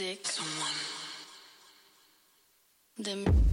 music. Someone. The